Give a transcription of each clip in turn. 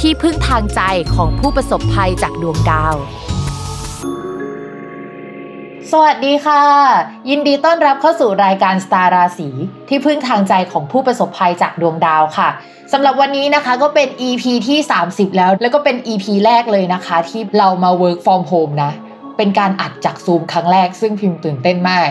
ที่พึ่งทางใจของผู้ประสบภัยจากดวงดาว สวัสดีค่ะ ยินดีต้อนรับเข้าสู่รายการสตาร์ราศีที่พึ่งทางใจของผู้ประสบภัยจากดวงดาวค่ะสำหรับวันนี้นะคะก็เป็น EP ที่ 30 แล้ว แล้วก็เป็น EP แรกเลยนะคะ ที่เรามา work from home นะ เป็นการอัดจากซูมครั้งแรกซึ่งพิมพ์ตื่นเต้นมาก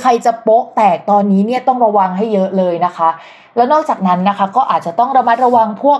ใครจะโป๊ะแตกตอนนี้เนี่ยต้องระวังให้เยอะเลยนะคะ แล้วนอกจากนั้นนะคะ ก็อาจจะต้องระมัดระวังพวก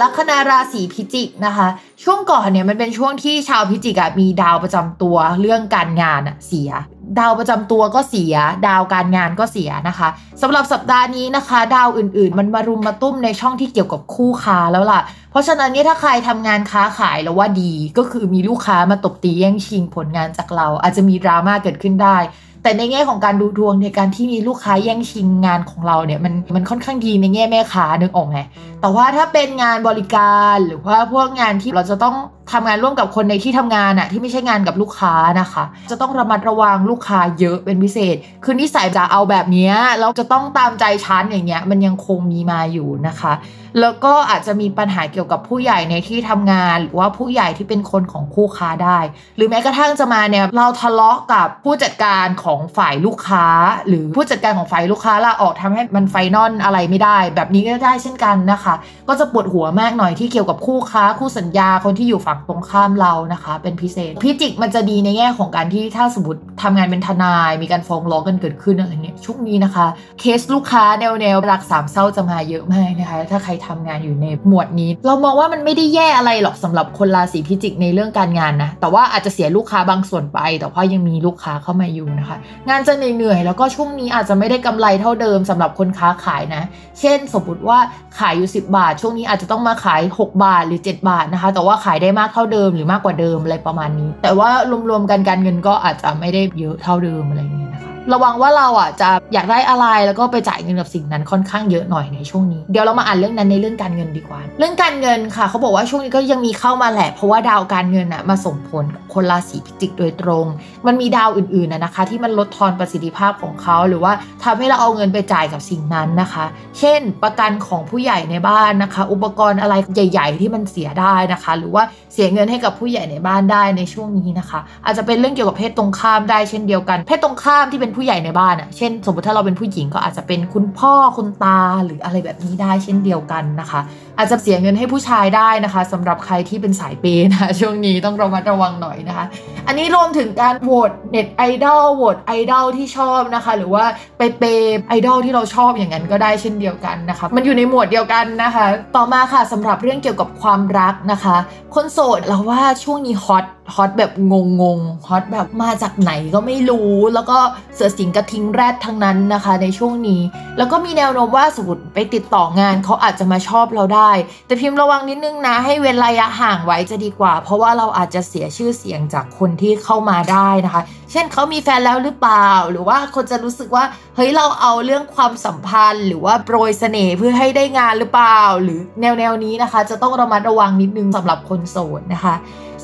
ลัคนาราศีพิจิกนะคะ ช่วงก่อนเนี่ยมันเป็นช่วงที่ชาวพิจิกอะมีดาวประจำตัวเรื่องการงานอะเสีย ดาวประจำตัวก็เสีย ดาวการงานก็เสียนะคะสำหรับสัปดาห์นี้นะคะ ดาวอื่นๆ มันมารุมมาตุ้มในช่องที่เกี่ยวกับคู่ค้าแล้วล่ะ เพราะฉะนั้นเนี่ยถ้าใครทำงานค้าขายแล้วว่าดีก็คือมีลูกค้ามาตบตีแย่งชิงผลงานจากเรา อาจจะมีดราม่าเกิดขึ้นได้แต่ในแง่ของการดูดวงในการที่มีลูกค้าแย่งชิงงานของเราเนี่ยมันมันค่อนข้างดีในแง่แม่ค้านึกออกไหม แต่ว่าถ้าเป็นงานบริการหรือว่าพวกงานที่เราจะต้องทำงานร่วมกับคนในที่ทำงานอะที่ไม่ใช่งานกับลูกค้านะคะ จะต้องระมัดระวังลูกค้าเยอะเป็นพิเศษ คือนิสัยจะเอาแบบนี้เราจะต้องตามใจชั้นอย่างเงี้ยมันยังคงมีมาอยู่นะคะ แล้วก็อาจจะมีปัญหาเกี่ยวกับผู้ใหญ่ในที่ทำงาน หรือว่าผู้ใหญ่ที่เป็นคนของคู่ค้าได้ หรือแม้กระทั่งจะมาเนี่ยเราทะเลาะกับผู้จัดการของฝ่ายลูกค้า หรือผู้จัดการของฝ่ายลูกค้าลาออกทำให้มัน final อะไรไม่ได้ แบบนี้ก็ได้เช่นกันนะคะก็จะปวดหัวมากหน่อยที่เกี่ยวกับคู่ค้าคู่สัญญาคนที่อยู่ฝั่งตรงข้ามเรานะคะ เป็นพิเศษพิจิกมันจะดีในแง่ของการที่ถ้าสมมติทำงานเป็นทนาย มีการฟ้องร้องกันเกิดขึ้นอะไรเงี้ยช่วงนี้นะคะ เคสลูกค้าแนวแนวรักสามเศร้าจะมาเยอะมากนะคะ ถ้าใครทำงานอยู่ในหมวดนี้ เรามองว่ามันไม่ได้แย่อะไรหรอกสำหรับคนราศีพิจิกในเรื่องการงานนะแต่ว่าอาจจะเสียลูกค้าบางส่วนไป แต่ว่ายังมีลูกค้าเข้ามาอยู่นะคะ งานจะเหนื่อยๆแล้วก็ช่วงนี้อาจจะไม่ได้กำไรเท่าเดิมสำหรับคนค้าขายนะ เช่น สมมติว่าขายอยู่10 บาท ช่วงนี้อาจจะต้องมาขาย 6 บาทหรือ 7 บาทนะคะ แต่ว่าขายได้มากเท่าเดิมหรือมากกว่าเดิมอะไรประมาณนี้ แต่ว่ารวมๆกันการเงินก็อาจจะไม่ได้เยอะเท่าเดิมอะไรอย่างเงี้ยนะคะ ระวังว่าเราอะจะอยากได้อะไรแล้วก็ไปจ่ายเงินกับสิ่งนั้นค่อนข้างเยอะหน่อยในช่วงนี้ เดี๋ยวเรามาอ่านเรื่องนั้นในเรื่องการเงินดีกว่า เรื่องการเงินค่ะเขาบอกว่าช่วงนี้ก็ยังมีเข้ามาแหละ เพราะว่าดาวการเงินอะมาส่งผลกับคนราศีพิจิกโดยตรง มันมีดาวอื่นๆนะนะคะ ที่มันลดทอนประสิทธิภาพของเขา หรือว่าทำให้เราเอาเงินไปจ่ายกับสิ่งนั้นนะคะ เช่น ประกันของผู้ใหญ่ในบ้านนะคะ อุปกรณ์อะไรใหญ่ ๆ ที่มันเสียได้นะคะ หรือว่าเสียเงินให้กับผู้ใหญ่ในบ้านได้ในช่วงนี้นะคะ อาจจะเป็นเรื่องเกี่ยวกับเพศตรงข้ามได้เช่นเดียวกัน เพศตรงข้ามที่เป็นผู้ใหญ่ในบ้านอะเช่น สมมติถ้าเราเป็นผู้หญิงก็อาจจะเป็นคุณพ่อคุณตาหรืออะไรแบบนี้ได้เช่นเดียวกันนะคะอาจจะเสียเงินให้ผู้ชายได้นะคะสำหรับใครที่เป็นสายเปย์นะคะช่วงนี้ต้องระมัดระวังหน่อยนะคะ อันนี้รวมถึงการโหวตเน็ตไอดอลโหวตไอดอลที่ชอบนะคะ หรือว่าไปเปย์ไอดอลที่เราชอบอย่างนั้นก็ได้เช่นเดียวกันนะคะมันอยู่ในหมวดเดียวกันนะคะ ต่อมาค่ะสำหรับเรื่องเกี่ยวกับความรักนะคะ คนโสดเราว่าช่วงนี้ฮอตฮอตแบบงงงฮอตแบบมาจากไหนก็ไม่รู้ แล้วก็เสือสิงกระทิงแรดทั้งนั้นนะคะ ในช่วงนี้ แล้วก็มีแนวโน้มว่าสมมติไปติดต่องานเขาอาจจะมาชอบเราได้แต่พิมพ์ระวังนิดนึงนะ ให้เว้นระยะห่างไว้จะดีกว่า เพราะว่าเราอาจจะเสียชื่อเสียงจากคนที่เข้ามาได้นะคะ เช่นเขามีแฟนแล้วหรือเปล่า หรือว่าคนจะรู้สึกว่าเฮ้ยเราเอาเรื่องความสัมพันธ์ หรือว่าโปรยเสน่ห์เพื่อให้ได้งานหรือเปล่า หรือแนวแนวนี้นะคะ จะต้องระมัดระวังนิดนึงสำหรับคนโสดนะคะ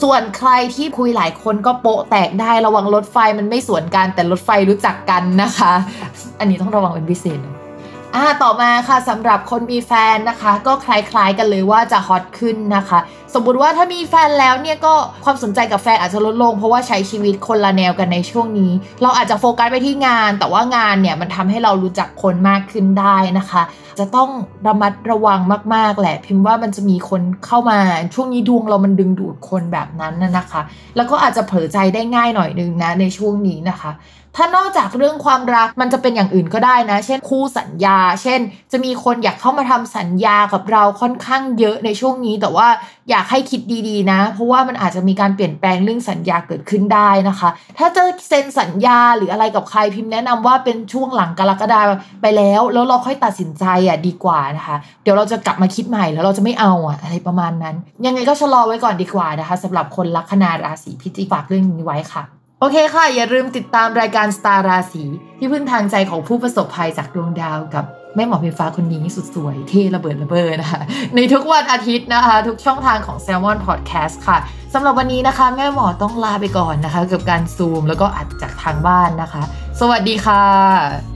ส่วนใครที่คุยหลายคนก็โปะแตกได้ระวังรถไฟมันไม่สวนกันแต่รถไฟรู้จักกันนะคะ อันนี้ต้องระวังเป็นพิเศษเลย อ่าต่อมาค่ะสำหรับคนมีแฟนนะคะ ก็คล้ายๆกันเลยว่าจะฮอตขึ้นนะคะ สมมติว่าถ้ามีแฟนแล้วเนี่ยก็ความสนใจกับแฟนอาจจะลดลง เพราะว่าใช้ชีวิตคนละแนวกันในช่วงนี้ เราอาจจะโฟกัสไปที่งาน แต่ว่างานเนี่ยมันทำให้เรารู้จักคนมากขึ้นได้นะคะ จะต้องระมัดระวังมากๆแหละ พิมพ์ว่ามันจะมีคนเข้ามาช่วงนี้ดวงเรามันดึงดูดคนแบบนั้นนะนะคะ แล้วก็อาจจะเผลอใจได้ง่ายหน่อยนึงนะในช่วงนี้นะคะถ้านอกจากเรื่องความรักมันจะเป็นอย่างอื่นก็ได้นะ เช่นคู่สัญญา เช่น จะมีคนอยากเข้ามาทำสัญญากับเราค่อนข้างเยอะในช่วงนี้ แต่ว่าอยากให้คิดดีๆนะ เพราะว่ามันอาจจะมีการเปลี่ยนแปลงเรื่องสัญญาเกิดขึ้นได้นะคะ ถ้าจะเซ็นสัญญาหรืออะไรกับใครพิมพ์แนะนำว่าเป็นช่วงหลังกรกฎาไปแล้ว แล้วเราค่อยตัดสินใจอะดีกว่านะคะ เดี๋ยวเราจะกลับมาคิดใหม่แล้วเราจะไม่เอาอะอะไรประมาณนั้น ยังไงก็ชะลอไว้ก่อนดีกว่านะคะสำหรับคนลัคนาราศีพิจิกฝากเรื่องนี้ไว้ค่ะ โอเคค่ะ อย่าลืมติดตามรายการสตาร์ราศีที่พึ่งทางใจของผู้ประสบภัยจากดวงดาวกับแม่หมอเพฟ้าคนนี้สุดสวยเท่ระเบิดระเบิดนะคะ ในทุกวันอาทิตย์นะคะ ทุกช่องทางของ s ซ l m o n Podcast ค่ะสำหรับวันนี้นะคะ แม่หมอต้องลาไปก่อนนะคะ กับการซูมแล้วก็อัดจากทางบ้านนะคะ สวัสดีค่ะ